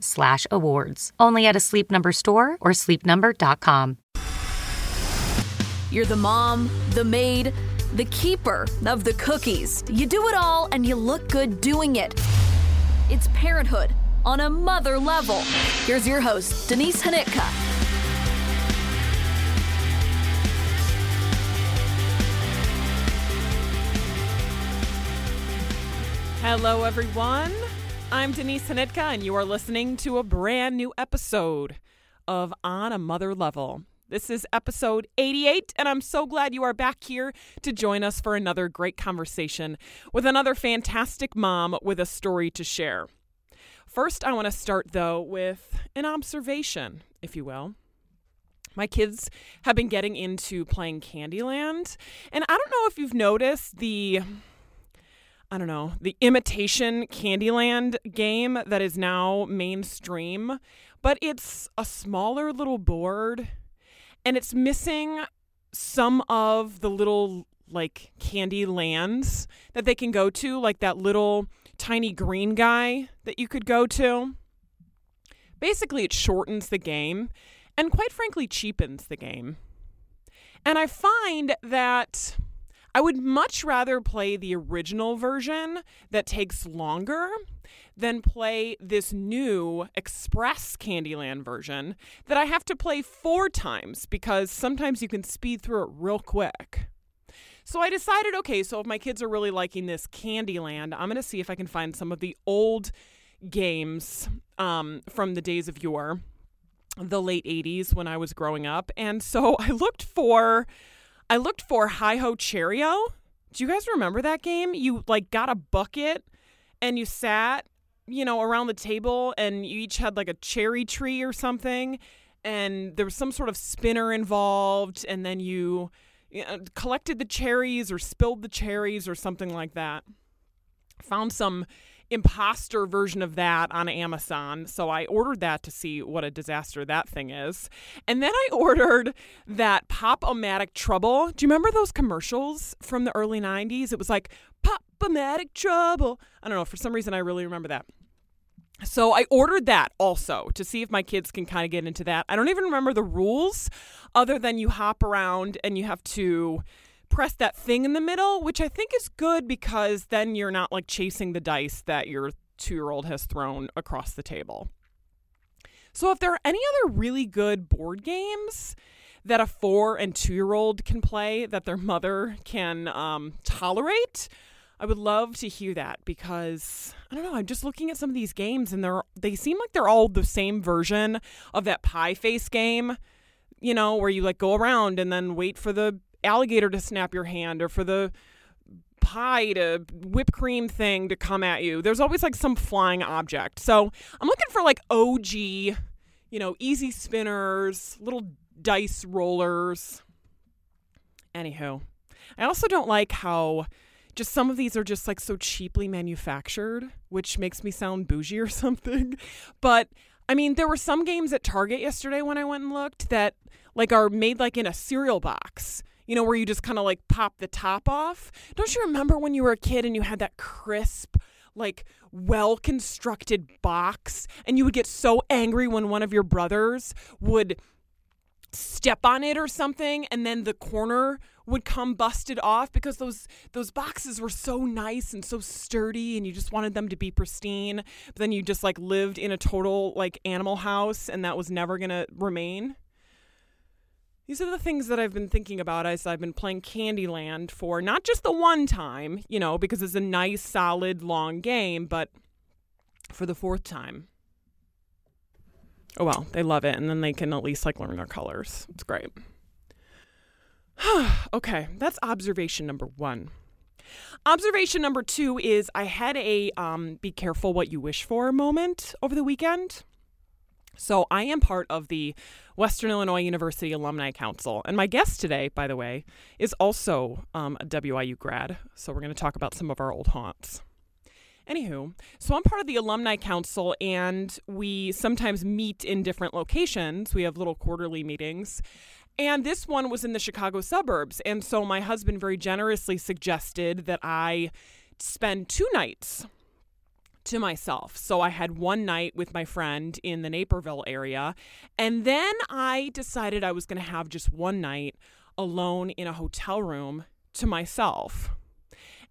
slash awards. Only at a Sleep Number store or sleepnumber.com. You're the mom, the maid, the keeper of the cookies. You do it all and you look good doing it. It's parenthood on a mother level. Here's your host, Denise Hanitka. Hello, everyone. I'm Denise Hanitka, and you are listening to a brand new episode of On a Mother Level. This is episode 88, and I'm so glad you are back here to join us for another great conversation with another fantastic mom with a story to share. First, I want to start, though, with an observation, if you will. My kids have been getting into playing Candyland, and I don't know if you've noticed the I don't know, the imitation Candyland game that is now mainstream, but it's a smaller little board and it's missing some of the little like candy lands that they can go to, like that little tiny green guy that you could go to. Basically, it shortens the game and quite frankly cheapens the game. And I find that I would much rather play the original version that takes longer than play this new Express Candyland version that I have to play four times because sometimes you can speed through it real quick. So I decided okay, so if my kids are really liking this Candyland, I'm going to see if I can find some of the old games um, from the days of yore, the late 80s when I was growing up. And so I looked for I looked for Hi Ho Cherry-O. Do you guys remember that game? You like got a bucket and you sat, you know, around the table and you each had like a cherry tree or something and there was some sort of spinner involved and then you, you uh, know, collected the cherries or spilled the cherries or something like that. Found some imposter version of that on Amazon. So I ordered that to see what a disaster that thing is. And then I ordered that Pop-O-Matic Trouble. Do you remember those commercials from the early 90s? It was like Pop-O-Matic Trouble. I don't know, for some reason I really remember that. So I ordered that also to see if my kids can kind of get into that. I don't even remember the rules other than you hop around and you have to press that thing in the middle, which I think is good because then you're not like chasing the dice that your two year old has thrown across the table. So, if there are any other really good board games that a four and two year old can play that their mother can um, tolerate, I would love to hear that because I don't know. I'm just looking at some of these games and they're they seem like they're all the same version of that pie face game, you know, where you like go around and then wait for the alligator to snap your hand or for the pie to whipped cream thing to come at you. There's always like some flying object. So I'm looking for like OG, you know, easy spinners, little dice rollers. Anywho, I also don't like how just some of these are just like so cheaply manufactured, which makes me sound bougie or something. But I mean, there were some games at Target yesterday when I went and looked that like are made like in a cereal box you know, where you just kind of like pop the top off. Don't you remember when you were a kid and you had that crisp, like well constructed box and you would get so angry when one of your brothers would step on it or something and then the corner would come busted off because those those boxes were so nice and so sturdy and you just wanted them to be pristine but then you just like lived in a total like animal house and that was never going to remain these are the things that I've been thinking about as I've been playing Candyland for not just the one time, you know, because it's a nice, solid, long game, but for the fourth time. Oh well, they love it, and then they can at least like learn their colors. It's great. okay, that's observation number one. Observation number two is I had a um, be careful what you wish for moment over the weekend. So I am part of the Western Illinois University Alumni Council. And my guest today, by the way, is also um, a WIU grad. So we're going to talk about some of our old haunts. Anywho, so I'm part of the Alumni Council, and we sometimes meet in different locations. We have little quarterly meetings. And this one was in the Chicago suburbs. And so my husband very generously suggested that I spend two nights to myself. So I had one night with my friend in the Naperville area. And then I decided I was going to have just one night alone in a hotel room to myself.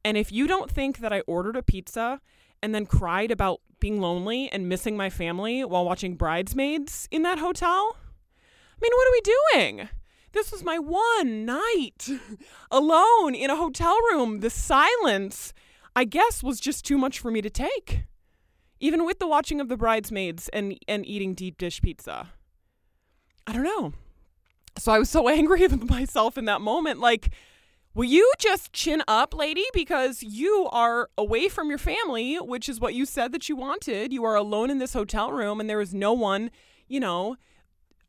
And if you don't think that I ordered a pizza and then cried about being lonely and missing my family while watching Bridesmaids in that hotel, I mean, what are we doing? This was my one night alone in a hotel room. The silence I guess was just too much for me to take. Even with the watching of the bridesmaids and and eating deep dish pizza. I don't know. So I was so angry with myself in that moment like Will you just chin up, lady? Because you are away from your family, which is what you said that you wanted. You are alone in this hotel room, and there is no one, you know,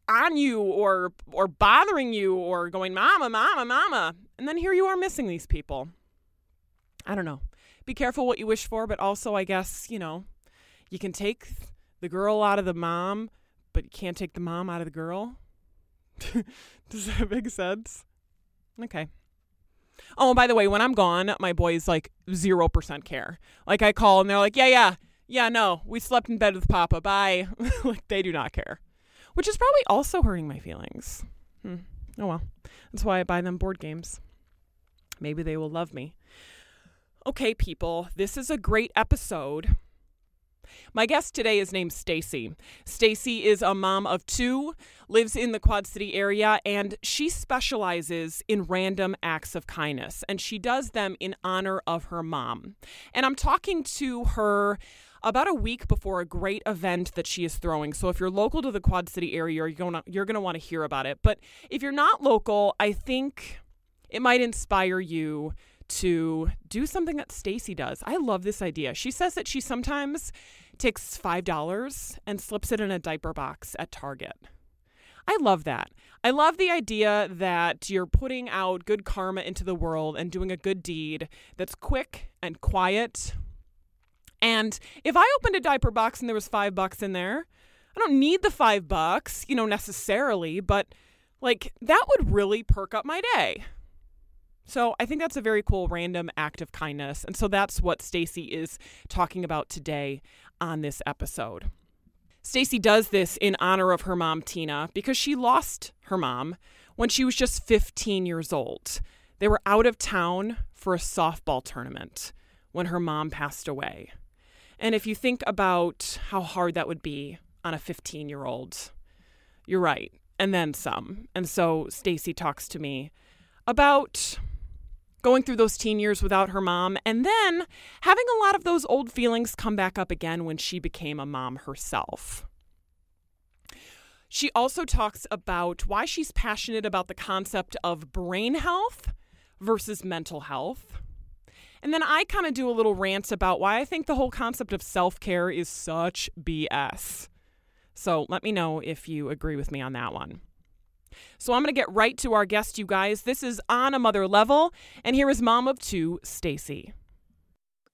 on you or or bothering you or going, "Mama, mama, mama," and then here you are missing these people. I don't know be careful what you wish for, but also, I guess, you know, you can take the girl out of the mom, but you can't take the mom out of the girl. Does that make sense? Okay. Oh, and by the way, when I'm gone, my boys like 0% care. Like I call and they're like, yeah, yeah, yeah, no, we slept in bed with Papa. Bye. like they do not care, which is probably also hurting my feelings. Hmm. Oh well. That's why I buy them board games. Maybe they will love me. Okay, people, this is a great episode. My guest today is named Stacy. Stacy is a mom of two, lives in the Quad City area, and she specializes in random acts of kindness. And she does them in honor of her mom. And I'm talking to her about a week before a great event that she is throwing. So if you're local to the Quad City area, you're going to, you're going to want to hear about it. But if you're not local, I think it might inspire you to do something that Stacy does. I love this idea. She says that she sometimes takes $5 and slips it in a diaper box at Target. I love that. I love the idea that you're putting out good karma into the world and doing a good deed that's quick and quiet. And if I opened a diaper box and there was 5 bucks in there, I don't need the 5 bucks, you know, necessarily, but like that would really perk up my day. So I think that's a very cool random act of kindness. And so that's what Stacy is talking about today on this episode. Stacy does this in honor of her mom Tina because she lost her mom when she was just 15 years old. They were out of town for a softball tournament when her mom passed away. And if you think about how hard that would be on a 15 year old, you're right. And then some. And so Stacy talks to me about going through those teen years without her mom, and then having a lot of those old feelings come back up again when she became a mom herself. She also talks about why she's passionate about the concept of brain health versus mental health. And then I kind of do a little rant about why I think the whole concept of self care is such BS. So let me know if you agree with me on that one. So I'm going to get right to our guest, you guys. This is on a mother level, and here is mom of two, Stacy.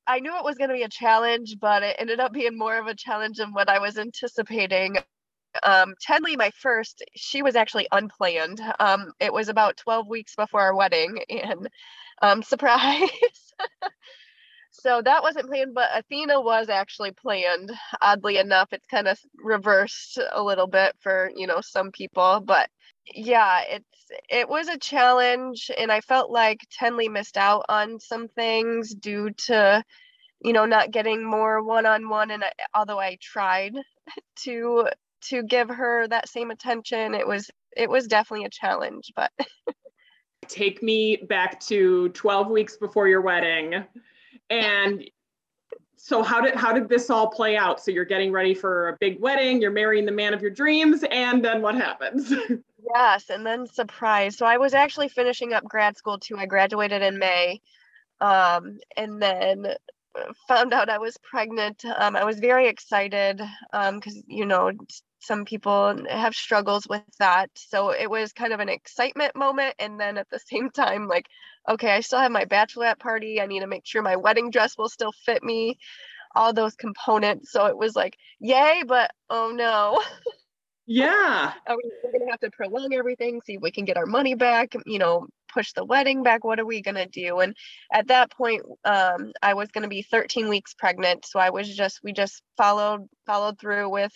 I knew it was going to be a challenge, but it ended up being more of a challenge than what I was anticipating. Um, Tenley, my first, she was actually unplanned. Um, it was about 12 weeks before our wedding, and um, surprise. so that wasn't planned, but Athena was actually planned. Oddly enough, it's kind of reversed a little bit for you know some people, but yeah, it's it was a challenge, and I felt like Tenley missed out on some things due to, you know, not getting more one on one. And I, although I tried to to give her that same attention, it was it was definitely a challenge. But take me back to 12 weeks before your wedding, and so how did how did this all play out? So you're getting ready for a big wedding, you're marrying the man of your dreams, and then what happens? yes, and then surprise. So I was actually finishing up grad school too. I graduated in May. Um, and then uh, found out I was pregnant. Um, I was very excited because um, you know some people have struggles with that. So it was kind of an excitement moment. And then at the same time, like, okay, I still have my bachelorette party. I need to make sure my wedding dress will still fit me, all those components. So it was like, yay, but oh no. Yeah. Are we, we're going to have to prolong everything, see if we can get our money back, you know, push the wedding back. What are we going to do? And at that point, um, I was going to be 13 weeks pregnant. So I was just, we just followed, followed through with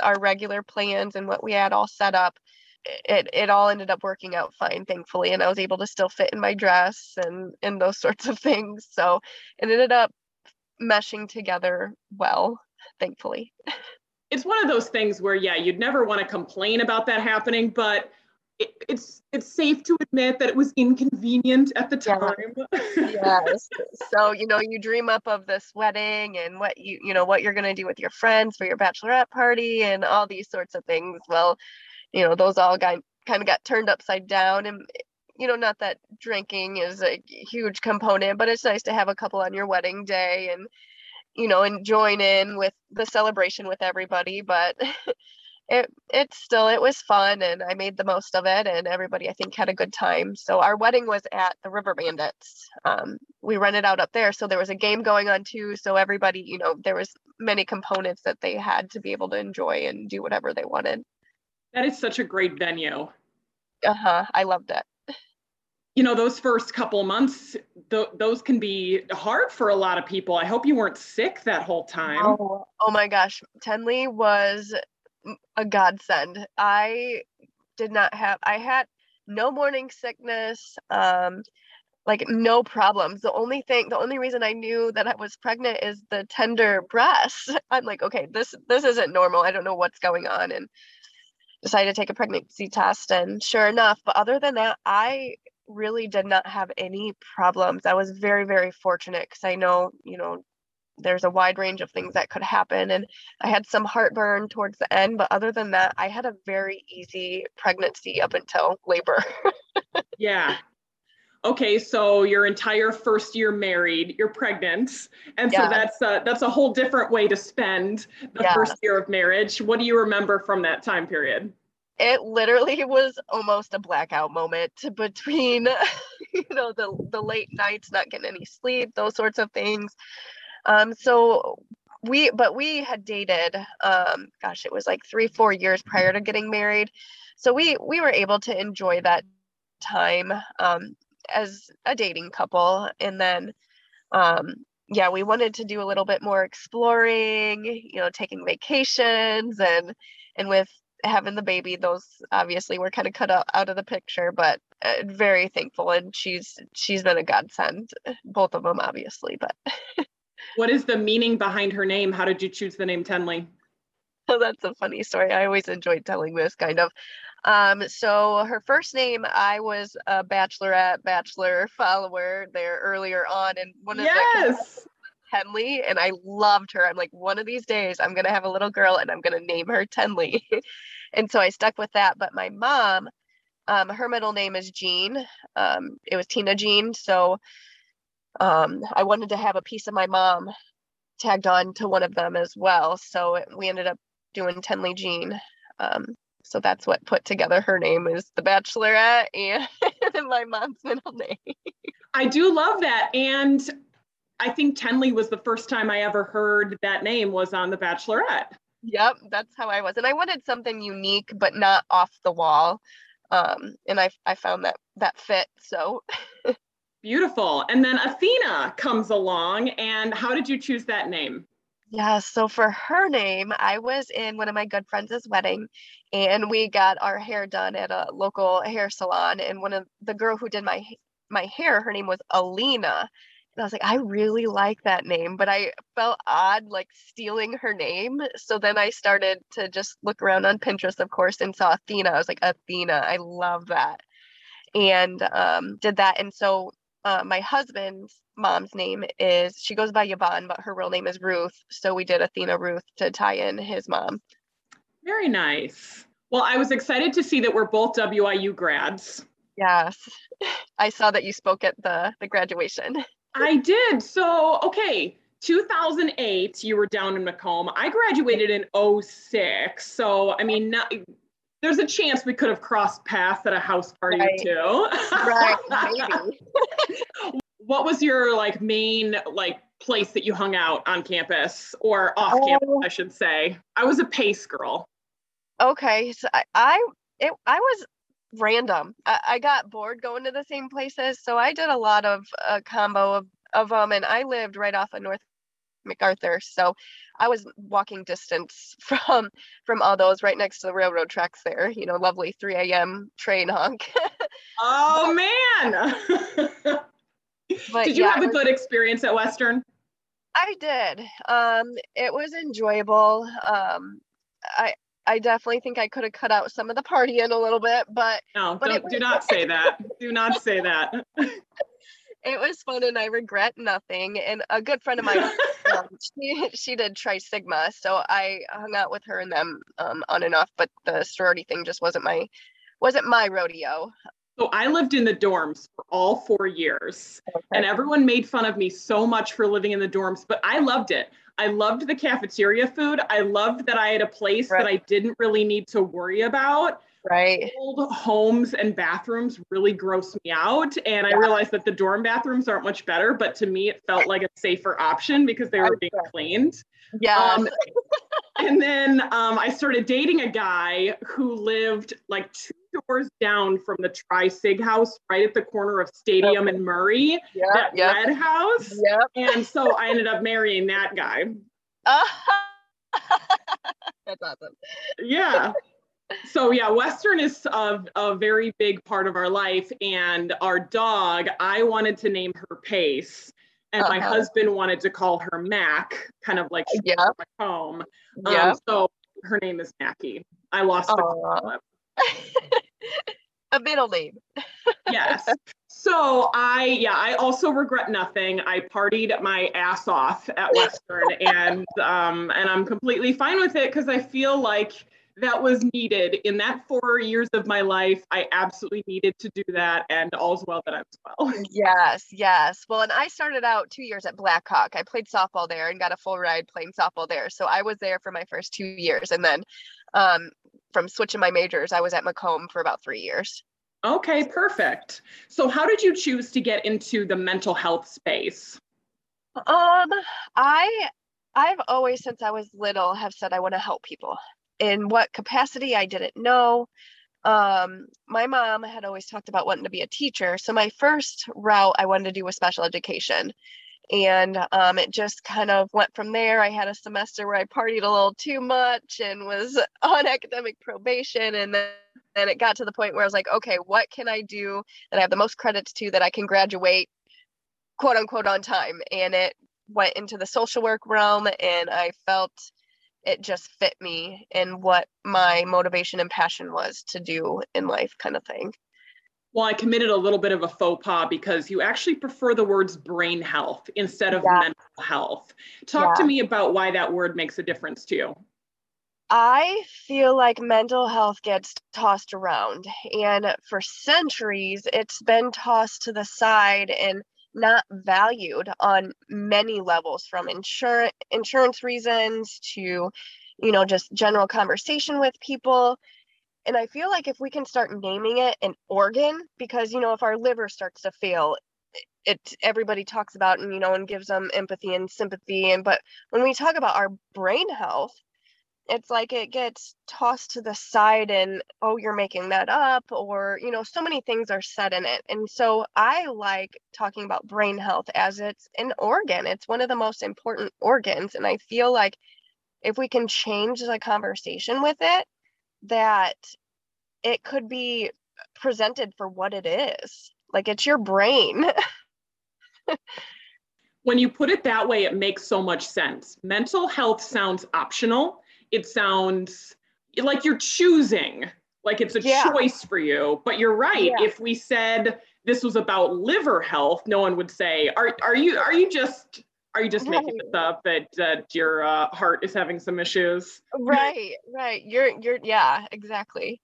our regular plans and what we had all set up. It, it all ended up working out fine, thankfully. And I was able to still fit in my dress and, and those sorts of things. So it ended up meshing together well, thankfully. it's one of those things where yeah you'd never want to complain about that happening but it, it's it's safe to admit that it was inconvenient at the time. Yeah. yes. So you know you dream up of this wedding and what you you know what you're going to do with your friends for your bachelorette party and all these sorts of things. Well you know those all got kind of got turned upside down and you know not that drinking is a huge component but it's nice to have a couple on your wedding day and you know, and join in with the celebration with everybody. But it it still it was fun and I made the most of it and everybody I think had a good time. So our wedding was at the River Bandits. Um, we rented out up there. So there was a game going on too. So everybody, you know, there was many components that they had to be able to enjoy and do whatever they wanted. That is such a great venue. Uh-huh. I loved it you know those first couple months th- those can be hard for a lot of people. I hope you weren't sick that whole time. Oh, oh my gosh. Tenley was a godsend. I did not have i had no morning sickness um like no problems. The only thing the only reason i knew that i was pregnant is the tender breasts. I'm like okay this this isn't normal. I don't know what's going on and decided to take a pregnancy test and sure enough but other than that i really did not have any problems. I was very, very fortunate because I know, you know, there's a wide range of things that could happen. And I had some heartburn towards the end, but other than that, I had a very easy pregnancy up until labor. yeah. Okay, so your entire first year married, you're pregnant, and so that's a, that's a whole different way to spend the first year of marriage. What do you remember from that time period? It literally was almost a blackout moment between you know the the late nights not getting any sleep those sorts of things. Um so we but we had dated um gosh it was like 3 4 years prior to getting married. So we we were able to enjoy that time um as a dating couple. And then um yeah we wanted to do a little bit more exploring you know taking vacations and and with having the baby those obviously were kind of cut out, out of the picture but uh, very thankful and she's she's been a godsend both of them obviously but what is the meaning behind her name? How did you choose the name tenley? Oh that's a funny story. I always enjoyed telling this kind of um, so her first name i was a bachelorette bachelor follower there earlier on and one of yes. Tenley and I loved her. I'm like, one of these days I'm going to have a little girl and I'm going to name her Tenley. and so I stuck with that. But my mom, um, her middle name is Jean. Um, it was Tina Jean. So um, I wanted to have a piece of my mom tagged on to one of them as well. So we ended up doing Tenley Jean. Um, so that's what put together her name is the Bachelorette and my mom's middle name. I do love that. And I think Tenley was the first time I ever heard that name was on The Bachelorette. Yep, that's how I was. And I wanted something unique but not off the wall. Um, and I I found that that fit. So beautiful. And then Athena comes along. And how did you choose that name? Yeah, so for her name, I was in one of my good friends' wedding and we got our hair done at a local hair salon and one of the girl who did my my hair, her name was Alina. And I was like, I really like that name, but I felt odd like stealing her name. So then I started to just look around on Pinterest, of course, and saw Athena. I was like, Athena, I love that. And um, did that. And so uh, my husband's mom's name is, she goes by Yvonne, but her real name is Ruth. So we did Athena Ruth to tie in his mom. Very nice. Well, I was excited to see that we're both WIU grads. Yes. I saw that you spoke at the, the graduation. I did. So, okay, 2008, you were down in Macomb. I graduated in 06. So, I mean, not, there's a chance we could have crossed paths at a house party right. too. right, maybe. what was your like main like place that you hung out on campus or off oh. campus, I should say? I was a pace girl. Okay, so I I, it, I was random. I, I, got bored going to the same places, so I did a lot of a combo of of them, and I lived right off of North MacArthur, so I was walking distance from from all those right next to the railroad tracks there. You know, lovely 3 a.m. train honk. oh man! but, did you yeah, have a good experience at Western? I did. Um, it was enjoyable. Um, I I definitely think I could have cut out some of the partying a little bit, but no, but it, do not say that. do not say that. it was fun, and I regret nothing. And a good friend of mine, um, she she did Tri Sigma, so I hung out with her and them um, on and off. But the sorority thing just wasn't my wasn't my rodeo. So I lived in the dorms for all four years, okay. and everyone made fun of me so much for living in the dorms, but I loved it. I loved the cafeteria food. I loved that I had a place right. that I didn't really need to worry about. Right. Old homes and bathrooms really gross me out. And yeah. I realized that the dorm bathrooms aren't much better, but to me, it felt like a safer option because they were being cleaned. Yeah. Um, and then um, I started dating a guy who lived like two doors down from the Tri Sig house, right at the corner of Stadium and Murray, yep, that yep. red house. Yep. And so I ended up marrying that guy. That's awesome. Yeah. So yeah, Western is a, a very big part of our life, and our dog. I wanted to name her Pace, and uh-huh. my husband wanted to call her Mac, kind of like yeah, home. Yeah. Um, so her name is Mackie. I lost the a middle name. yes. So I yeah, I also regret nothing. I partied my ass off at Western and um and I'm completely fine with it because I feel like that was needed in that four years of my life. I absolutely needed to do that, and all's well that ends well. Yes, yes. Well, and I started out two years at Blackhawk. I played softball there and got a full ride playing softball there. So I was there for my first two years, and then um, from switching my majors, I was at Macomb for about three years. Okay, perfect. So, how did you choose to get into the mental health space? Um, I I've always since I was little have said I want to help people in what capacity I didn't know. Um, my mom had always talked about wanting to be a teacher. So my first route I wanted to do was special education. And um, it just kind of went from there. I had a semester where I partied a little too much and was on academic probation. And then, then it got to the point where I was like, okay, what can I do that I have the most credits to that I can graduate quote unquote on time? And it went into the social work realm and I felt it just fit me and what my motivation and passion was to do in life kind of thing well i committed a little bit of a faux pas because you actually prefer the words brain health instead of yeah. mental health talk yeah. to me about why that word makes a difference to you I feel like mental health gets tossed around, and for centuries, it's been tossed to the side and not valued on many levels from insurance insurance reasons to you know just general conversation with people. And i feel like if we can start naming it an organ because you know if our liver starts to fail it everybody talks about and you know and gives them empathy and sympathy. And but when we talk about our brain health it's like it gets tossed to the side and oh you're making that up or you know so many things are said in it and so i like talking about brain health as it's an organ it's one of the most important organs and i feel like if we can change the conversation with it that it could be presented for what it is like it's your brain when you put it that way, it makes so much sense. Mental health sounds optional. It sounds like you're choosing, like it's a yeah. choice for you. But you're right. Yeah. If we said this was about liver health, no one would say, "Are are you are you just are you just right. making this up that that your uh, heart is having some issues?" Right, right. You're you're yeah, exactly.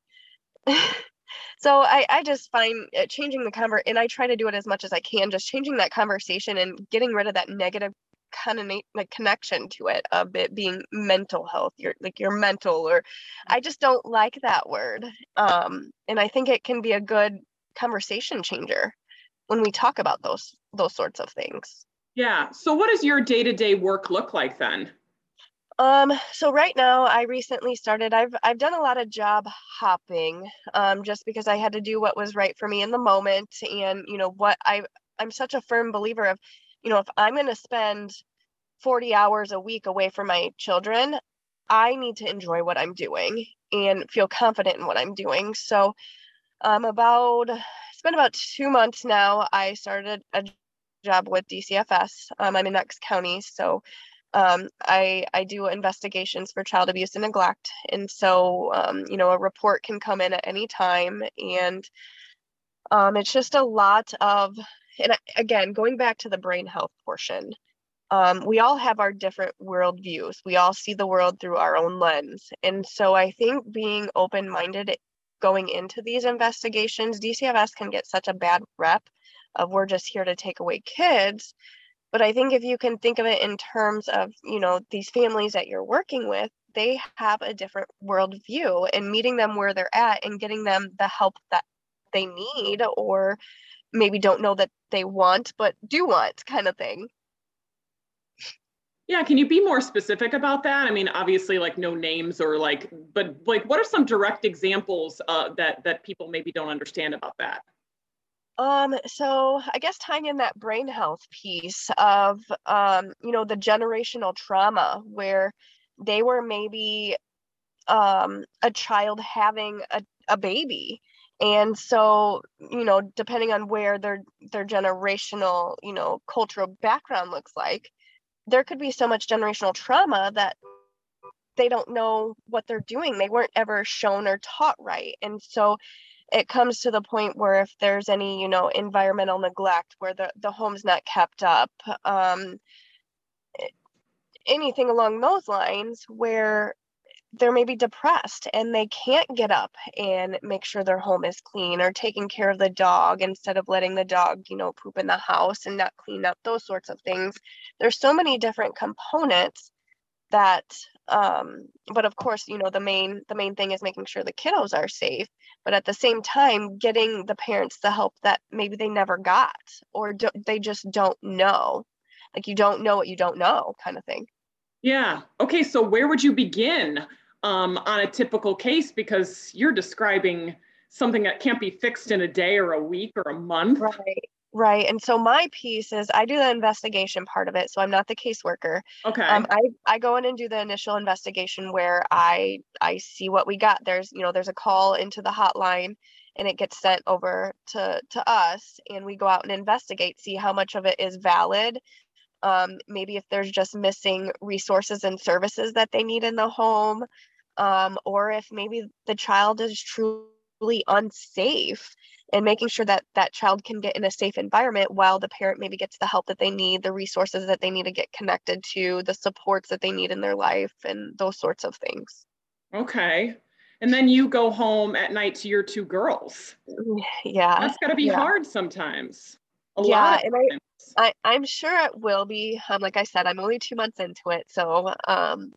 so I, I just find uh, changing the conver and I try to do it as much as I can, just changing that conversation and getting rid of that negative kind of like connection to it of it being mental health your like your mental or i just don't like that word um and i think it can be a good conversation changer when we talk about those those sorts of things yeah so what does your day-to-day work look like then um, so right now I recently started, I've, I've done a lot of job hopping, um, just because I had to do what was right for me in the moment. And, you know, what I, I'm such a firm believer of, you know, if I'm going to spend 40 hours a week away from my children, I need to enjoy what I'm doing and feel confident in what I'm doing. So, um, about, it's been about two months now. I started a job with DCFS. Um, I'm in Knox County. So, um, I I do investigations for child abuse and neglect, and so um, you know a report can come in at any time, and um, it's just a lot of and again going back to the brain health portion. Um, we all have our different world views. We all see the world through our own lens. And so I think being open minded going into these investigations, DCFS can get such a bad rep of we're just here to take away kids but i think if you can think of it in terms of you know these families that you're working with they have a different worldview and meeting them where they're at and getting them the help that they need or maybe don't know that they want but do want kind of thing yeah can you be more specific about that i mean obviously like no names or like but like what are some direct examples uh, that that people maybe don't understand about that um, so I guess tying in that brain health piece of um, you know, the generational trauma where they were maybe um a child having a, a baby. And so, you know, depending on where their their generational, you know, cultural background looks like, there could be so much generational trauma that they don't know what they're doing. They weren't ever shown or taught right. And so it comes to the point where if there's any you know environmental neglect where the, the home's not kept up um, anything along those lines where they're maybe depressed and they can't get up and make sure their home is clean or taking care of the dog instead of letting the dog you know poop in the house and not clean up those sorts of things. There's so many different components that um, but of course you know the main the main thing is making sure the kiddos are safe but at the same time getting the parents the help that maybe they never got or do, they just don't know. Like you don't know what you don't know kind of thing. Yeah. Okay so where would you begin um, on a typical case because you're describing something that can't be fixed in a day or a week or a month right Right. And so my piece is I do the investigation part of it. So I'm not the caseworker. Okay. Um, I, I go in and do the initial investigation where I I see what we got. There's, you know, there's a call into the hotline and it gets sent over to to us and we go out and investigate, see how much of it is valid. Um, maybe if there's just missing resources and services that they need in the home, um, or if maybe the child is truly unsafe and making sure that that child can get in a safe environment while the parent maybe gets the help that they need the resources that they need to get connected to the supports that they need in their life and those sorts of things. Okay. And then you go home at night to your two girls. Yeah. That's got to be yeah. hard sometimes. A yeah and I, I i'm sure it will be um, like i said i'm only two months into it so um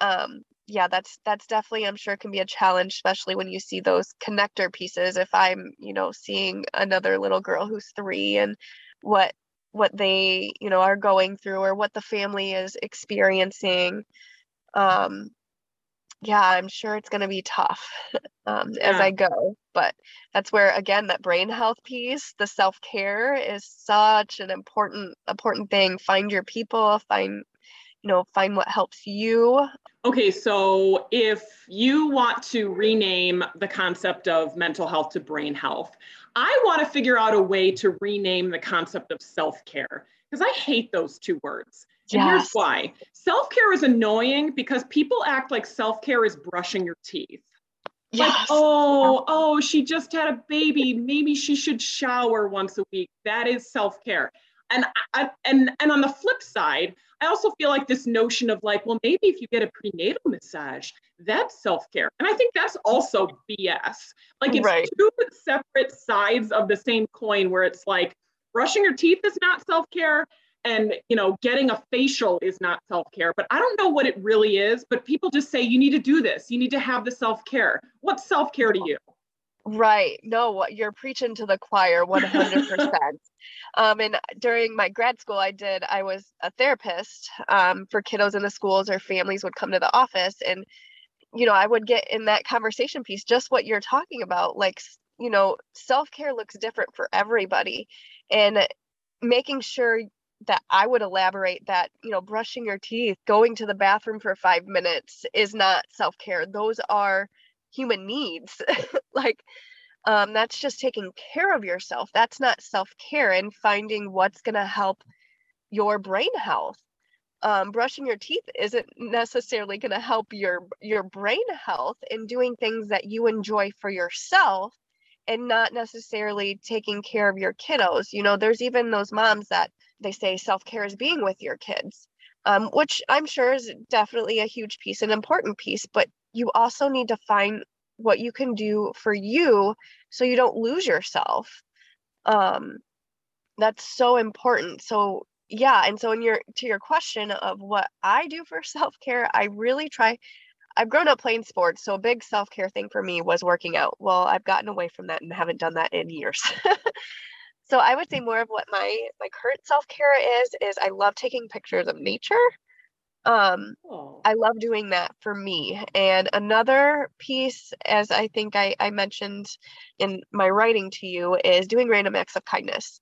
um yeah that's that's definitely i'm sure can be a challenge especially when you see those connector pieces if i'm you know seeing another little girl who's three and what what they you know are going through or what the family is experiencing um yeah, I'm sure it's going to be tough um, Yeah. as I go. But that's where, again, that brain health piece, the self care is such an important, important thing. Find your people, find, you know, find what helps you. Okay, so if you want to rename the concept of mental health to brain health, I want to figure out a way to rename the concept of self care because I hate those two words. And here's why self care is annoying because people act like self care is brushing your teeth. Yes. Like, oh, oh, she just had a baby. Maybe she should shower once a week. That is self care. And I, and and on the flip side, I also feel like this notion of like, well, maybe if you get a prenatal massage, that's self care. And I think that's also BS. Like it's Right. two separate sides of the same coin where it's like brushing your teeth is not self care and you know getting a facial is not self-care but i don't know what it really is but people just say you need to do this you need to have the self-care what's self-care to you Right. No, you're preaching to the choir 100%. um, and during my grad school, I did, I was a therapist um, for kiddos in the schools or families would come to the office. And, you know, I would get in that conversation piece, just what you're talking about. Like, you know, self care looks different for everybody. And making sure that I would elaborate that, you know, brushing your teeth, going to the bathroom for five minutes is not self care. Those are human needs. like, um, that's just taking care of yourself. That's not self care and finding what's going to help your brain health. Um, brushing your teeth isn't necessarily going to help your your brain health in doing things that you enjoy for yourself and not necessarily taking care of your kiddos. You know, there's even those moms that they say self care is being with your kids, um, which I'm sure is definitely a huge piece, an important piece, but you also need to find what you can do for you so you don't lose yourself. Um, that's so important. So yeah, and so in your to your question of what I do for self care, I really try. I've grown up playing sports, so a big self care thing for me was working out. Well, I've gotten away from that and haven't done that in years. so I would say more of what my my current self care is is I love taking pictures of nature. Um, oh. I love doing that for me. And another piece, as I think I, I mentioned in my writing to you, is doing random acts of kindness.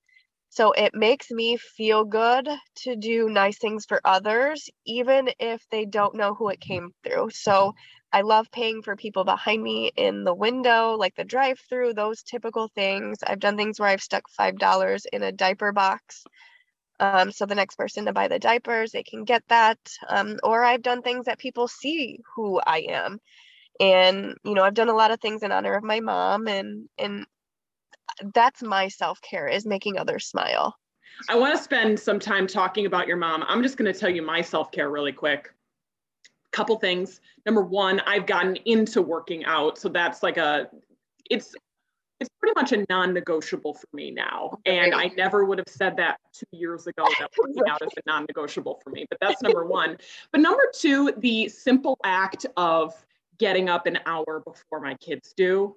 So it makes me feel good to do nice things for others, even if they don't know who it came through. So I love paying for people behind me in the window, like the drive through, those typical things. I've done things where I've stuck $5 in a diaper box um, so the next person to buy the diapers, they can get that. Um, or I've done things that people see who I am. And, you know, I've done a lot of things in honor of my mom and, and that's my self-care is making others smile. I want to spend some time talking about your mom. I'm just going to tell you my self care really quick. Couple things. Number one, I've gotten into working out. So that's like a, it's, it's pretty much a non negotiable for me now. And I never would have said that two years ago that working out is a non negotiable for me. But that's number one. But number two, the simple act of getting up an hour before my kids do.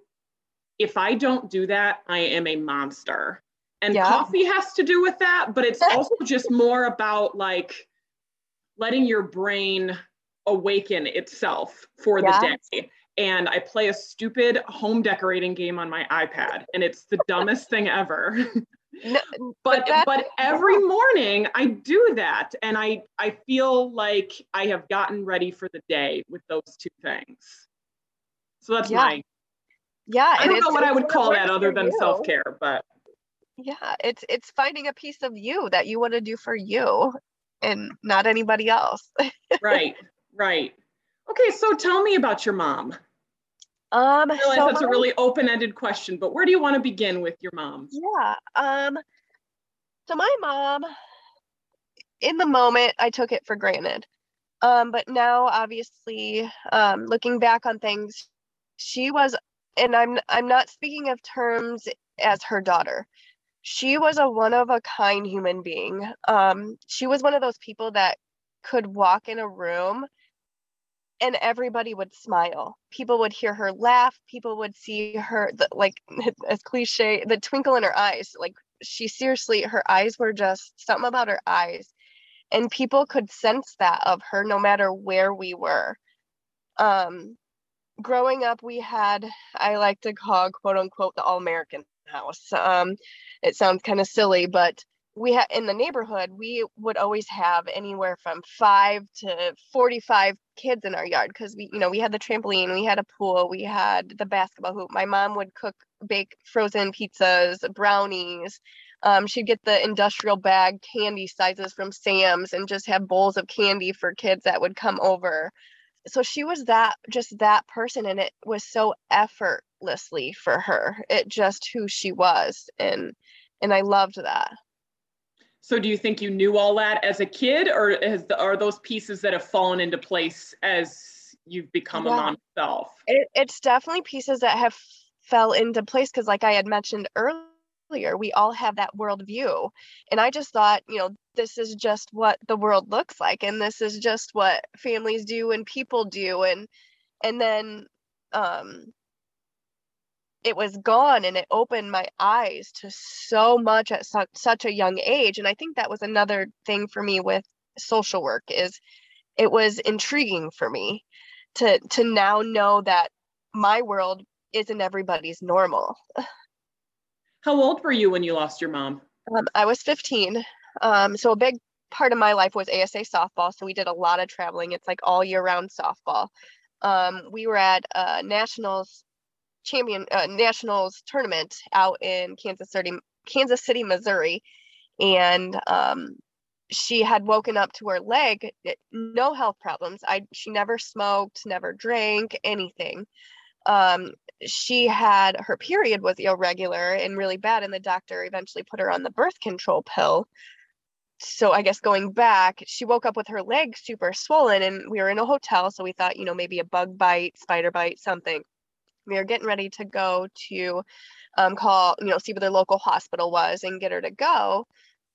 If I don't do that, I am a monster. And Yeah. coffee has to do with that, but it's also just more about like letting your brain awaken itself for the day. And I play a stupid home decorating game on my iPad, and it's the dumbest thing ever. No, but that's- but every morning I do that, and I I feel like I have gotten ready for the day with those two things. So that's Yeah. my. yeah. I don't know what I would call that other than self care, but Yeah, it's it's finding a piece of you that you want to do for you and not anybody else. right, right. Okay, so tell me about your mom. Um, I realize so that's a really open-ended question, but where do you want to begin with your mom? Yeah. Um, so my mom, in the moment, I took it for granted. Um, but now obviously, um, looking back on things, she was, and I'm I'm not speaking of terms as her daughter. She was a one of a kind human being. Um, she was one of those people that could walk in a room and everybody would smile. People would hear her laugh. People would see her, the, like, as cliche, the twinkle in her eyes. Like, she seriously, her eyes were just something about her eyes. And people could sense that of her no matter where we were. um, growing up, we had, I like to call quote unquote the all American house. Um, it sounds kind of silly, but we had in the neighborhood, we would always have anywhere from five to 45 kids in our yard because we, you know, we had the trampoline, we had a pool, we had the basketball hoop. My mom would cook, bake frozen pizzas, brownies. Um, she'd get the industrial bag candy sizes from Sam's and just have bowls of candy for kids that would come over so she was that just that person and it was so effortlessly for her it just who she was and and i loved that so do you think you knew all that as a kid or the, are those pieces that have fallen into place as you've become yeah. a mom yourself it, it's definitely pieces that have fell into place because like i had mentioned earlier earlier, we all have that worldview. And I just thought, you know, this is just what the world looks like and this is just what families do and people do and and then um it was gone and it opened my eyes to so much at su- such a young age and i think that was another thing for me with social work is it was intriguing for me to to now know that my world isn't everybody's normal How old were you when you lost your mom? Um, I was 15. Um, so a big part of my life was ASA softball. So we did a lot of traveling. It's like all year round softball. Um, we were at a nationals champion uh, nationals tournament out in Kansas City, Kansas City, Missouri, and um, she had woken up to her leg, no health problems. I she never smoked, never drank anything. Um, she had her period was irregular and really bad and the doctor eventually put her on the birth control pill so i guess going back she woke up with her leg super swollen and we were in a hotel so we thought you know maybe a bug bite spider bite something we were getting ready to go to um, call you know see where the local hospital was and get her to go.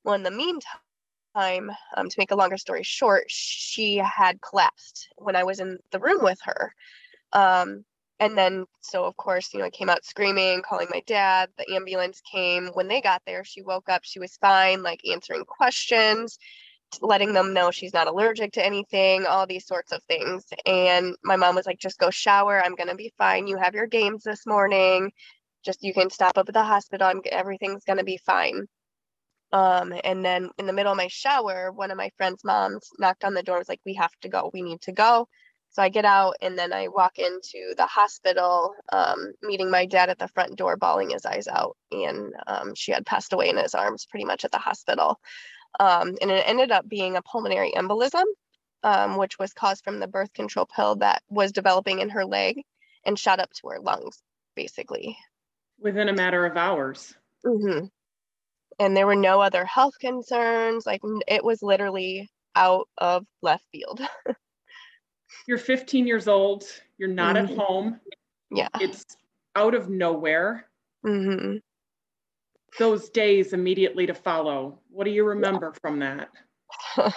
Well in the meantime um, to make a longer story short she had collapsed when i was in the room with her. Um, and then so of course you know i came out screaming calling my dad. The ambulance came. When they got there she woke up. She was fine like answering questions letting them know she's not allergic to anything all these sorts of things. And my mom was like just go shower. I'm going to be fine. You have your games this morning. Just you can stop up at the hospital. I'm, everything's going to be fine. Um, and then in the middle of my shower one of my friend's moms knocked on the door was like we have to go. We need to go. So I get out and then I walk into the hospital, um, meeting my dad at the front door, bawling his eyes out. And um, she had passed away in his arms pretty much at the hospital. Um, and it ended up being a pulmonary embolism, um, which was caused from the birth control pill that was developing in her leg and shot up to her lungs, basically. Within a matter of hours. Mm-hmm. And there were no other health concerns. Like it was literally out of left field. you're 15 years old, you're not mm-hmm. at home. Yeah. It's out of nowhere. Mm-hmm. Those days immediately to follow, what do you remember yeah. from that?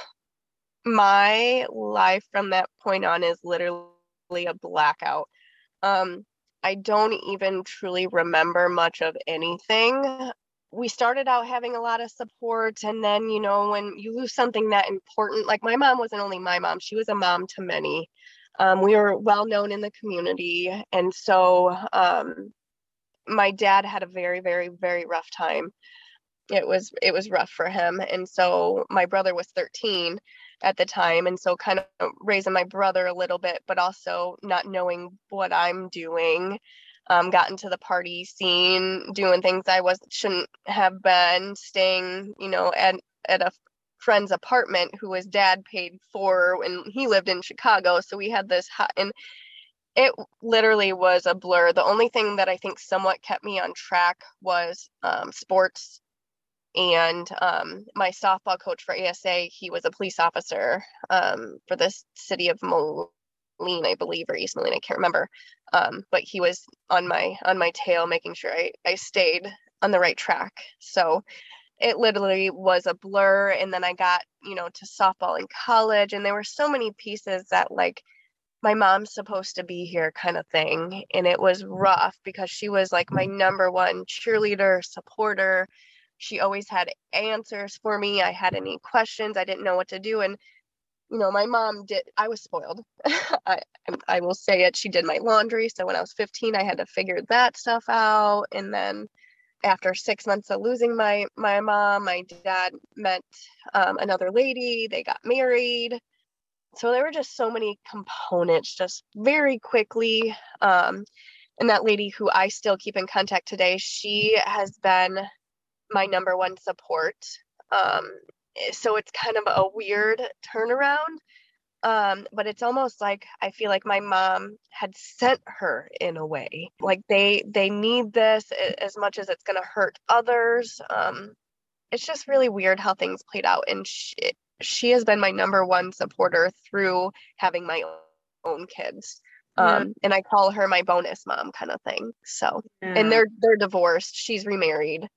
My life from that point on is literally a blackout. Um, I don't even truly remember much of anything we started out having a lot of support and then you know when you lose something that important like my mom wasn't only my mom she was a mom to many um, we were well known in the community and so um, my dad had a very very very rough time it was it was rough for him and so my brother was 13 at the time and so kind of raising my brother a little bit but also not knowing what i'm doing um, got into the party scene, doing things I was shouldn't have been, staying, you know, at at a friend's apartment who his dad paid for when he lived in Chicago. So we had this hot, and it literally was a blur. The only thing that I think somewhat kept me on track was um, sports. And um, my softball coach for ASA, he was a police officer um, for the city of Moline, I believe, or East Moline, I can't remember um, but he was on my on my tail making sure I, I stayed on the right track so it literally was a blur and then i got you know to softball in college and there were so many pieces that like my mom's supposed to be here kind of thing and it was rough because she was like my number one cheerleader supporter she always had answers for me i had any questions i didn't know what to do and you know, my mom did, I was spoiled. I, I will say it. She did my laundry. So when I was 15, I had to figure that stuff out. And then after six months of losing my, my mom, my dad met um, another lady. They got married. So there were just so many components just very quickly. Um, and that lady who I still keep in contact today, she has been my number one support. Um, Eh, so it's kind of a weird turnaround. Um, but it's almost like I feel like my mom had sent her in a way. Like they they need this as much as it's going to hurt others. Um, it's just really weird how things played out, and she, she has been my number one supporter through having my own kids. Um, and I call her my bonus mom kind of thing. So, yeah. and they're they're divorced. She's remarried.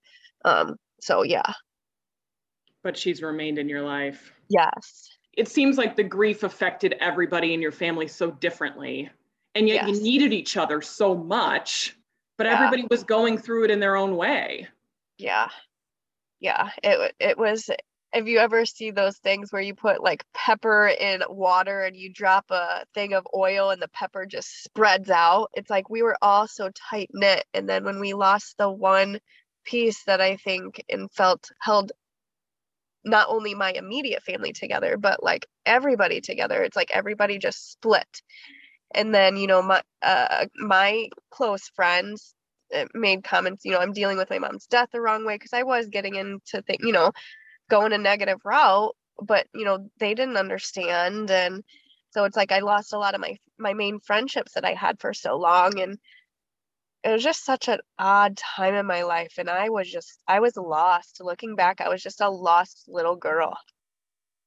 Um, so yeah but she's remained in your life. Yes. It seems like the grief affected everybody in your family so differently. And yet yes. you needed each other so much, but yeah. everybody was going through it in their own way. Yeah. Yeah. It it was if you ever see those things where you put like pepper in water and you drop a thing of oil and the pepper just spreads out, it's like we were all so tight knit. And then when we lost the one piece that I think and felt held not only my immediate family together, but like everybody together. It's like everybody just split. And then, you know, my uh, my close friends uh, made comments, you know, I'm dealing with my mom's death the wrong way because I was getting into things you know, going a negative route, but you know, they didn't understand. And so it's like I lost a lot of my my main friendships that I had for so long. And it was just such an odd time in my life. And i was just i was lost. Looking back i was just a lost little girl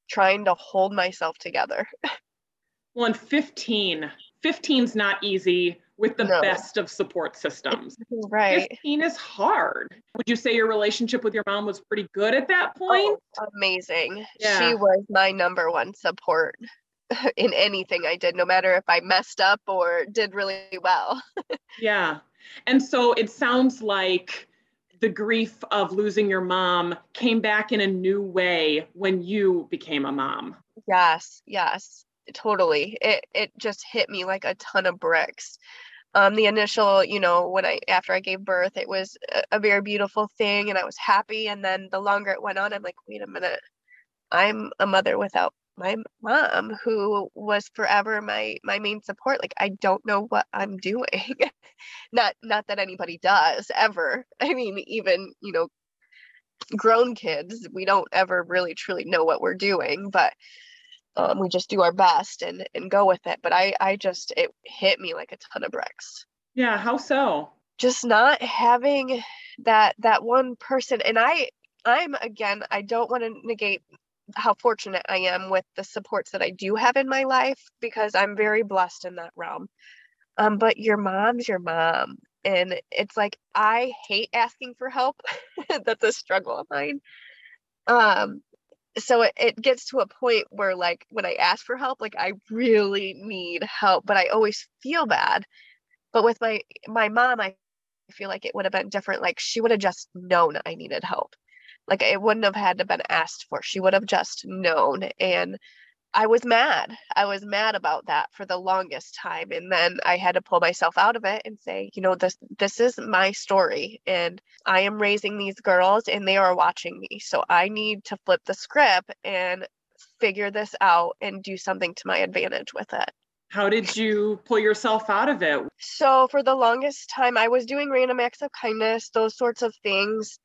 trying to hold myself together. Well and 15 15's not easy with the no. best of support systems right 15 is hard would you say your relationship with your mom was pretty good at that oh, point oh, amazing yeah. she was my number one support in anything I did, no matter if I messed up or did really well. yeah. And so it sounds like the grief of losing your mom came back in a new way when you became a mom. Yes, yes, totally. It it just hit me like a ton of bricks. Um, the initial, you know, when I after I gave birth, it was a, a very beautiful thing, and I was happy. And then the longer it went on, I'm like, wait a minute, I'm a mother without my mom who was forever my my main support. Like i don't know what i'm doing. Not not that anybody does ever. I mean even you know grown kids we don't ever really truly know what we're doing but um, we just do our best and and go with it but i i just it hit me like a ton of bricks yeah how so just not having that that one person and i i'm again i don't want to negate how fortunate I am with the supports that I do have in my life because I'm very blessed in that realm. Um, but your mom's your mom. And it's like I hate asking for help. That's a struggle of mine. Um, so it, it gets to a point where like when I ask for help, like I really need help, but I always feel bad. But with my my mom, I feel like it would have been different. Like she would have just known I needed help like it wouldn't have had to been asked for she would have just known and i was mad i was mad about that for the longest time and then i had to pull myself out of it and say you know this this is my story and i am raising these girls and they are watching me so i need to flip the script and figure this out and do something to my advantage with it how did you pull yourself out of it? So, for the longest time, I was doing random acts of kindness, those sorts of things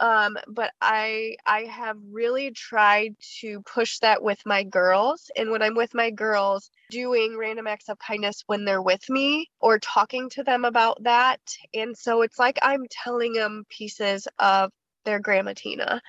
um, but i i have really tried to push that with my girls and when i'm with my girls doing random acts of kindness when they're with me or talking to them about that and so it's like i'm telling them pieces of their grandma tina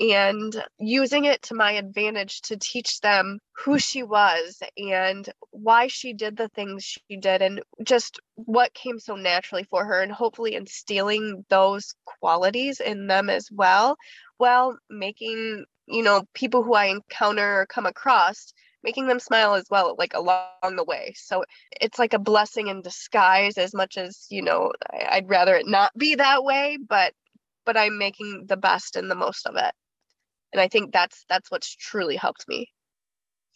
and using it to my advantage to teach them who she was and why she did the things she did and just what came so naturally for her and hopefully instilling those qualities in them as well while making you know people who i encounter or come across making them smile as well like along the way. So it's like a blessing in disguise as much as you know i'd rather it not be that way but but i'm making the best and the most of it and i think that's that's what's truly helped me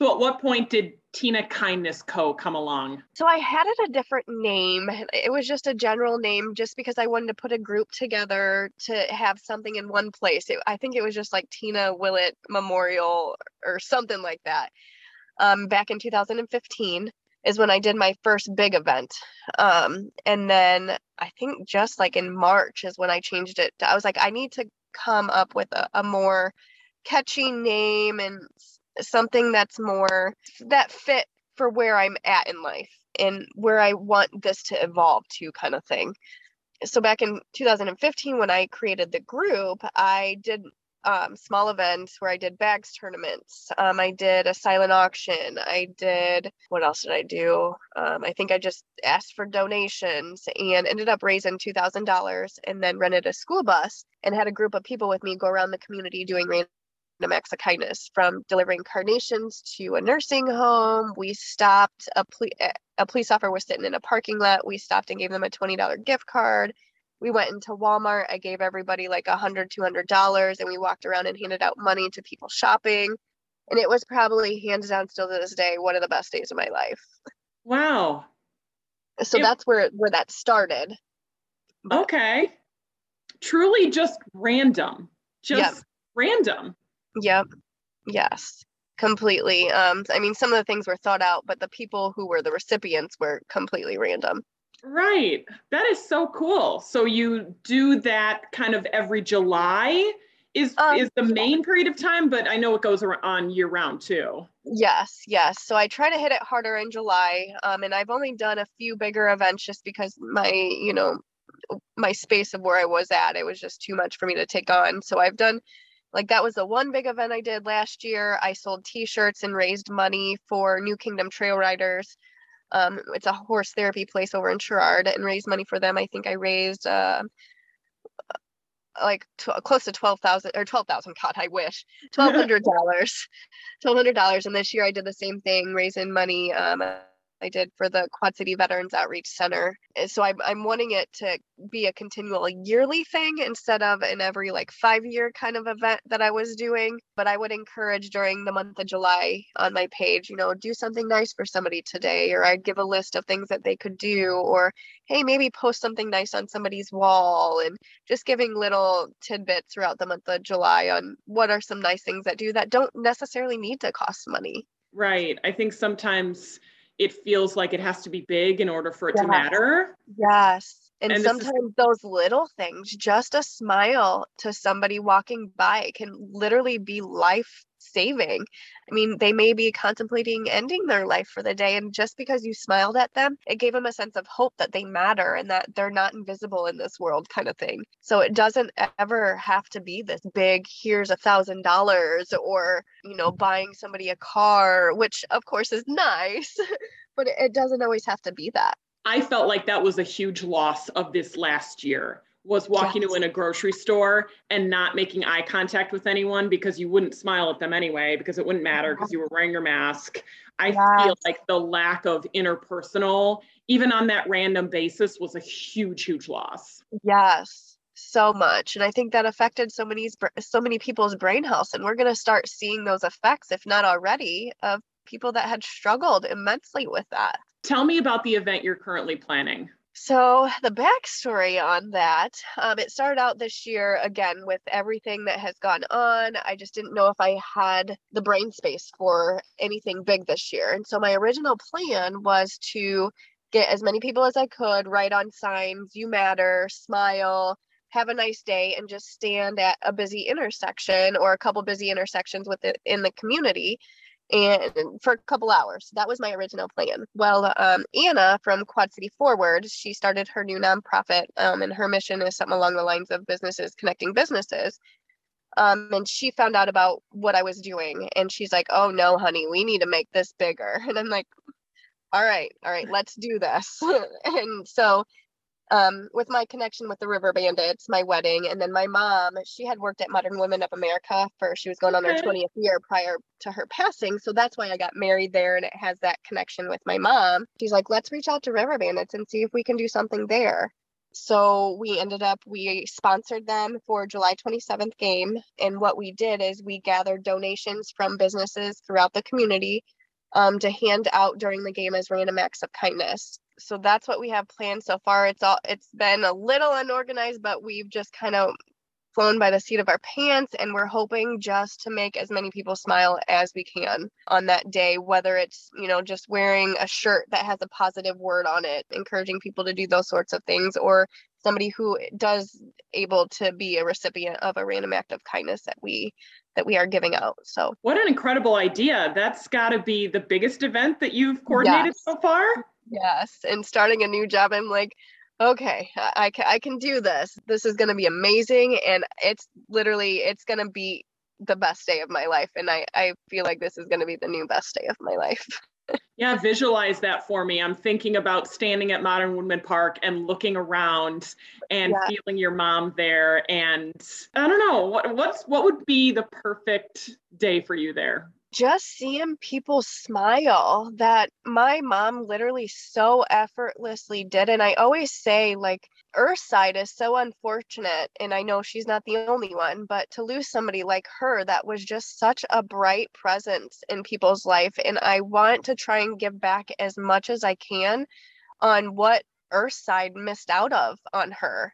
So at what point did Tina Kindness Co. come along? So I had it a different name. It was just a general name just because I wanted to put a group together to have something in one place. It, I think it was just like Tina Willett Memorial or something like that. Um, back in 2015 is when I did my first big event. Um, and then I think just like in March is when I changed it. I was like, I need to come up with a, a more catchy name and something that's more that fit for where I'm at in life and where I want this to evolve to kind of thing. So back in 2015 when I created the group, I did um, small events where I did bags tournaments. Um, I did a silent auction. I did, what else did I do? Um, I think I just asked for donations and ended up raising $2,000 and then rented a school bus and had a group of people with me go around the community doing random kindness from delivering carnations to a nursing home. We stopped a, poli- eh, a police officer was sitting in a parking lot. We stopped and gave them a $20 gift card we went into Walmart. I gave everybody like a hundred, two hundred dollars, and we walked around and handed out money to people shopping. And it was probably hands down still to this day one of the best days of my life. Wow. So it, that's where where that started. Okay. Truly just random. Just yep. random. Yep. Yes. Completely. Um, I mean, some of the things were thought out, but the people who were the recipients were completely random. Right. That is so cool. So you do that kind of every July is um, is the main period of time, but I know it goes on year round too. Yes, yes. So I try to hit it harder in July. Um, and I've only done a few bigger events just because my, you know, my space of where I was at, it was just too much for me to take on. So I've done like that was the one big event I did last year. I sold t-shirts and raised money for New Kingdom Trail Riders. Um, it's a horse therapy place over in Sherrard and raised money for them. I think I raised uh, like t- close to 12,000 or 12,000. God, I wish $1,200, $1,200. And this year I did the same thing, raising money. Um, I did for the Quad City Veterans Outreach Center. Eh, so I'm, I'm wanting it to be a continual yearly thing instead of an every like five year kind of event that I was doing. But I would encourage during the month of July on my page, you know, do something nice for somebody today, or I'd give a list of things that they could do, or hey, maybe post something nice on somebody's wall, and just giving little tidbits throughout the month of July on what are some nice things that do that don't necessarily need to cost money. Right. I think sometimes it feels like it has to be big in order for it to matter. Yes. And, and sometimes is- those little things, just a smile to somebody walking by can literally be life saving. I mean, they may be contemplating ending their life for the day. And just because you smiled at them, it gave them a sense of hope that they matter and that they're not invisible in this world, kind of thing. So it doesn't ever have to be this big, here's a thousand dollars or, you know, buying somebody a car, which of course is nice, but it doesn't always have to be that. I felt like that was a huge loss of this last year was walking yes. in a grocery store and not making eye contact with anyone because you wouldn't smile at them anyway because it wouldn't matter because you were wearing your mask. I yes. feel like the lack of interpersonal, even on that random basis, was a huge, huge loss. Yes, so much, and I think that affected so many so many people's brain health, and we're going to start seeing those effects, if not already, of people that had struggled immensely with that. Tell me about the event you're currently planning. So, the backstory on that, um, it started out this year again with everything that has gone on. I just didn't know if I had the brain space for anything big this year. And so, my original plan was to get as many people as I could, write on signs, you matter, smile, have a nice day, and just stand at a busy intersection or a couple busy intersections within the community and for a couple hours. That was my original plan. Well, um, Anna from Quad City Forward, she started her new nonprofit, um, and her mission is something along the lines of businesses connecting businesses. Um, and she found out about what I was doing, and she's like, "Oh no, honey, we need to make this bigger." And I'm like, "All right, all right, let's do this." and so um, with my connection with the River Bandits, my wedding, and then my mom, she had worked at Modern Woodmen of America for she was going on her 20th year prior to her passing. So that's why I got married there and it has that connection with my mom. She's like, let's reach out to River Bandits and see if we can do something there. So we ended up, we sponsored them for July 27th game. And what we did is we gathered donations from businesses throughout the community um, to hand out during the game as random acts of kindness. So that's what we have planned so far. It's all it's been a little unorganized, but we've just kind of flown by the seat of our pants and we're hoping just to make as many people smile as we can on that day whether it's you know just wearing a shirt that has a positive word on it encouraging people to do those sorts of things or somebody who does able to be a recipient of a random act of kindness that we that we are giving out so what an incredible idea that's got to be the biggest event that you've coordinated yes. so far yes and starting a new job i'm like okay I, I, can, I can do this. This is going to be amazing and it's literally it's going to be the best day of my life and i i feel like this is going to be the new best day of my life. Yeah visualize that for me. I'm thinking about standing at modern woodmen park and looking around and yeah. feeling your mom there and i don't know what what's what would be the perfect day for you there just seeing people smile that my mom literally so effortlessly did. And I always say, like, Earthside is so unfortunate. And I know she's not the only one, but to lose somebody like her that was just such a bright presence in people's life. And I want to try and give back as much as I can on what Earthside missed out of on her.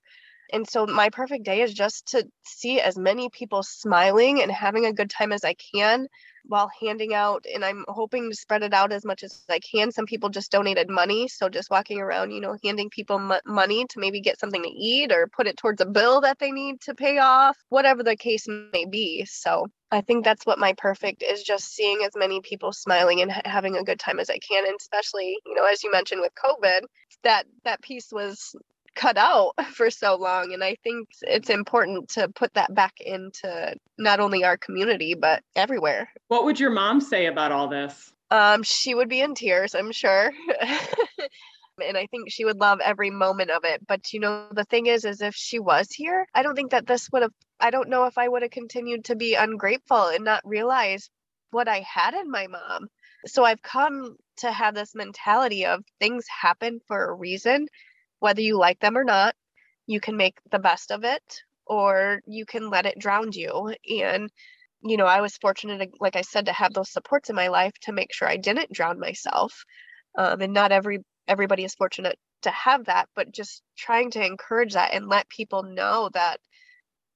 And so my perfect day is just to see as many people smiling and having a good time as I can while handing out and i'm hoping to spread it out as much as i can. Some people just donated money so just walking around you know handing people m- money to maybe get something to eat or put it towards a bill that they need to pay off whatever the case may be. So i think that's what my perfect is just seeing as many people smiling and ha- having a good time as i can and especially you know as you mentioned with covid that that piece was cut out for so long and i think it's important to put that back into not only our community but everywhere. What would your mom say about all this? Um she would be in tears i'm sure. And i think she would love every moment of it but you know the thing is is if she was here i don't think that this would have i don't know if i would have continued to be ungrateful and not realize what i had in my mom. So i've come to have this mentality of things happen for a reason whether you like them or not you can make the best of it or you can let it drown you. And you know i was fortunate like i said to have those supports in my life to make sure i didn't drown myself. Um, and not every everybody is fortunate to have that but just trying to encourage that and let people know that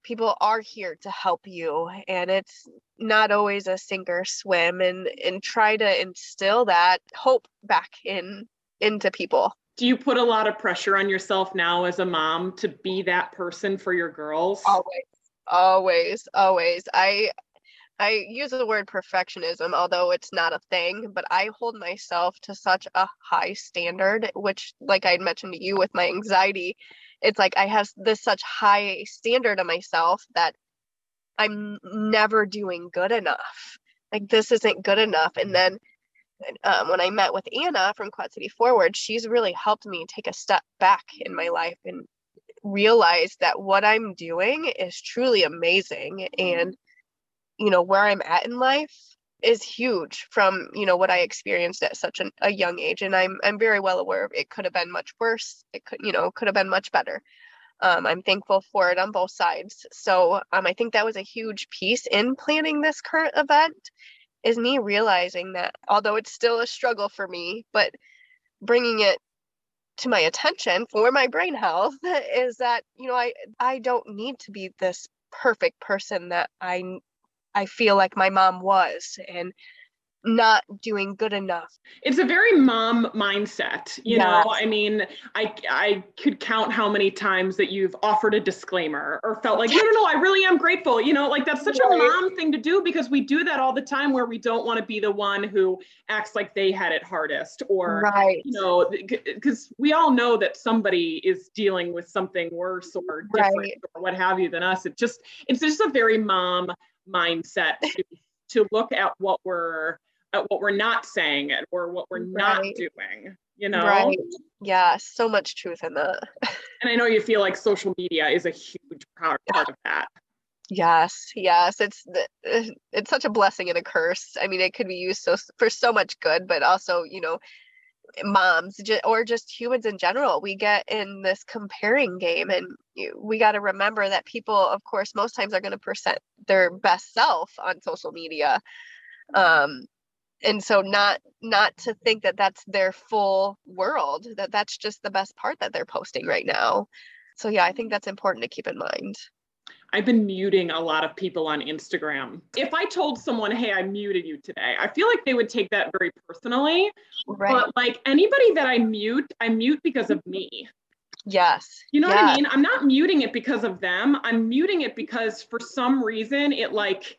people are here to help you. And it's not always a sink or swim and and try to instill that hope back in into people do you put a lot of pressure on yourself now as a mom to be that person for your girls? Always always always. I i use the word perfectionism although it's not a thing but i hold myself to such a high standard which like i mentioned to you with my anxiety it's like i have this such high standard of myself that i'm never doing good enough. Like this isn't good enough. And mm-hmm. then um, when I met with Anna from Quad City Forward, she's really helped me take a step back in my life and realize that what I'm doing is truly amazing. And, you know, where I'm at in life is huge from, you know, what I experienced at such an, a young age. And I'm, I'm very well aware of it could have been much worse. It could, you know, could have been much better. Um, I'm thankful for it on both sides. So um, I think that was a huge piece in planning this current event is me realizing that although it's still a struggle for me, but bringing it to my attention for my brain health is that you know I I don't need to be this perfect person that I I feel like my mom was. And not doing good enough. It's a very mom mindset, you know. I mean, I I could count how many times that you've offered a disclaimer or felt like, no, no, no, I really am grateful. You know, like that's such right. a mom thing to do because we do that all the time where we don't want to be the one who acts like they had it hardest or right. you know, because we all know that somebody is dealing with something worse or different right. or what have you than us. It just it's just a very mom mindset to, to look at what we're at what we're not saying it or what we're not doing you know? Right. Yeah so much truth in that. And i know you feel like social media is a huge part, part of that. Yes yes it's it's such a blessing and a curse. I mean it could be used so for so much good but also you know moms or just humans in general we get in this comparing game and we got to remember that people of course most times are going to present their best self on social media. Um and so not not to think that that's their full world that that's just the best part that they're posting right now so yeah i think that's important to keep in mind I've been muting a lot of people on Instagram. If I told someone, hey, I muted you today, I feel like they would take that very personally. Right. But like anybody that I mute, I mute because of me. Yes. You know yes. what I mean? I'm not muting it because of them. I'm muting it because for some reason it like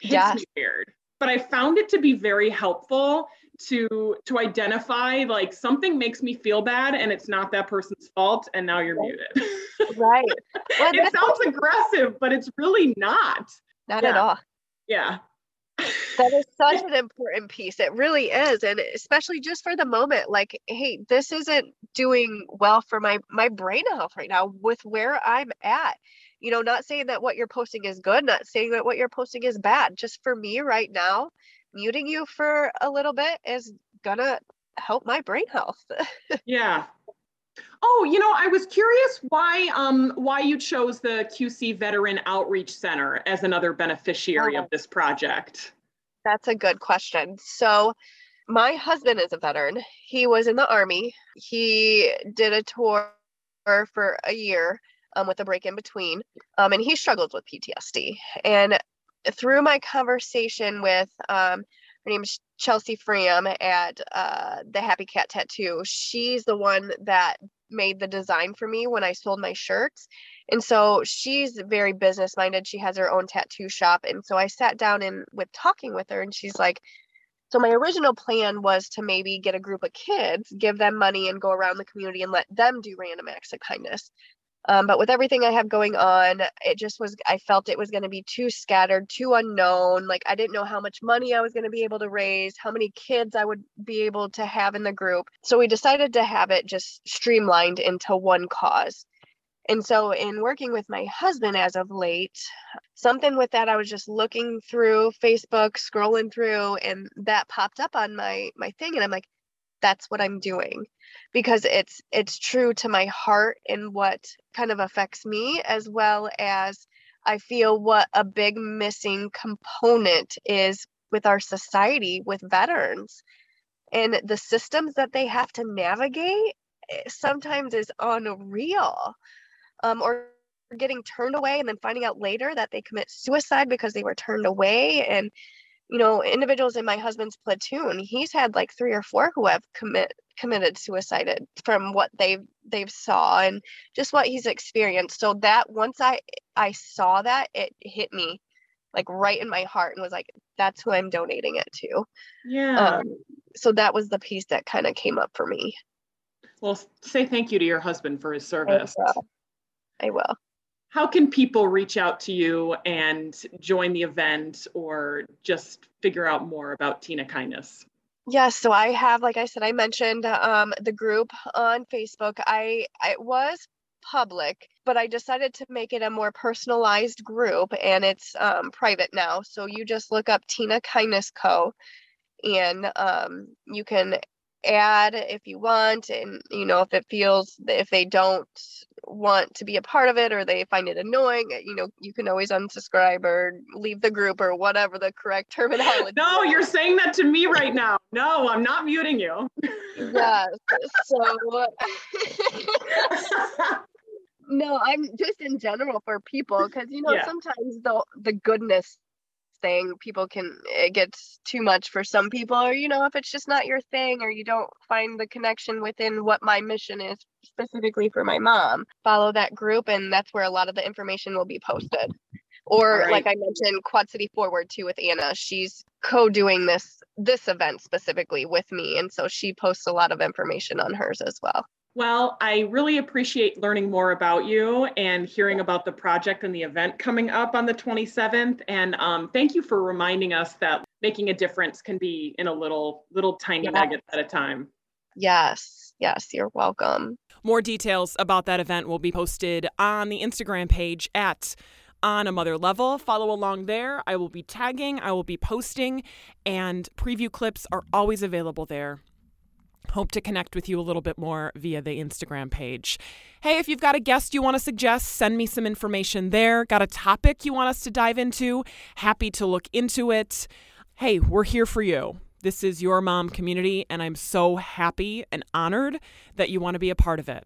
hits yes. me weird. But I found it to be very helpful to to identify like something makes me feel bad and it's not that person's fault and now you're right. muted. Right. Well, it sounds aggressive but it's really not. Not yeah. at all. Yeah. That is such an important piece. It really is and especially just for the moment like hey this isn't doing well for my my brain health right now with where i'm at you know not saying that what you're posting is good not saying that what you're posting is bad just for me right now muting you for a little bit is gonna help my brain health. yeah. Oh, you know, I was curious why um why you chose the QC Veteran Outreach Center as another beneficiary oh. of this project. That's a good question. So my husband is a veteran. He was in the army. He did a tour for a year um, with a break in between, um, and he struggles with PTSD. And through my conversation with um, her name is Chelsea Fram at uh, the Happy Cat Tattoo. She's the one that made the design for me when I sold my shirts. And so she's very business minded. She has her own tattoo shop. And so I sat down and with talking with her and she's like, so my original plan was to maybe get a group of kids, give them money and go around the community and let them do random acts of kindness. Um, but with everything I have going on, it just was, I felt it was going to be too scattered, too unknown. Like I didn't know how much money I was going to be able to raise, how many kids I would be able to have in the group. So we decided to have it just streamlined into one cause. And so, in working with my husband as of late, something with that, I was just looking through Facebook, scrolling through, and that popped up on my my thing, and I'm like, that's what I'm doing because it's it's true to my heart and what kind of affects me as well as I feel what a big missing component is with our society with veterans. And the systems that they have to navigate eh, sometimes is unreal um, or getting turned away and then finding out later that they commit suicide because they were turned away and you know individuals in my husband's platoon he's had like three or four who have commit committed suicide from what they've they've saw and just what he's experienced. So that once i i saw that it hit me like right in my heart and was like that's who i'm donating it to. Yeah. Um, so that was the piece that kind of came up for me. Well say thank you to your husband for his service. i will, I will how can people reach out to you and join the event or just figure out more about Tina Kindness? Yes, so I have, like I said, I mentioned um, the group on Facebook. I it was public, but I decided to make it a more personalized group, and it's um, private now. So you just look up Tina Kindness Co. And um, you can add if you want and you know if it feels if they don't want to be a part of it or they find it annoying you know you can always unsubscribe or leave the group or whatever the correct terminology no you're saying that to me right now. No i'm not muting you. Yes so no i'm just in general for people because you know yeah. sometimes the the goodness thing people can it gets too much for some people or you know if it's just not your thing or you don't find the connection within what my mission is specifically for my mom follow that group and that's where a lot of the information will be posted or right. like i mentioned quad city forward too with anna she's co-doing this this event specifically with me and so she posts a lot of information on hers as well well, I really appreciate learning more about you and hearing about the project and the event coming up on the 27th. And um, thank you for reminding us that making a difference can be in a little, little tiny yes. nuggets at a time. Yes, yes, you're welcome. More details about that event will be posted on the Instagram page at on a mother level. Follow along there. I will be tagging, I will be posting, and preview clips are always available there. Hope to connect with you a little bit more via the Instagram page. Hey, if you've got a guest you want to suggest, send me some information there. Got a topic you want us to dive into? Happy to look into it. Hey, we're here for you. This is your mom community, and I'm so happy and honored that you want to be a part of it.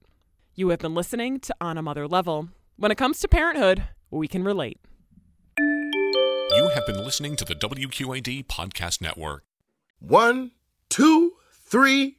You have been listening to On a Mother Level. When it comes to parenthood, we can relate. You have been listening to the WQAD Podcast Network. One, two, three,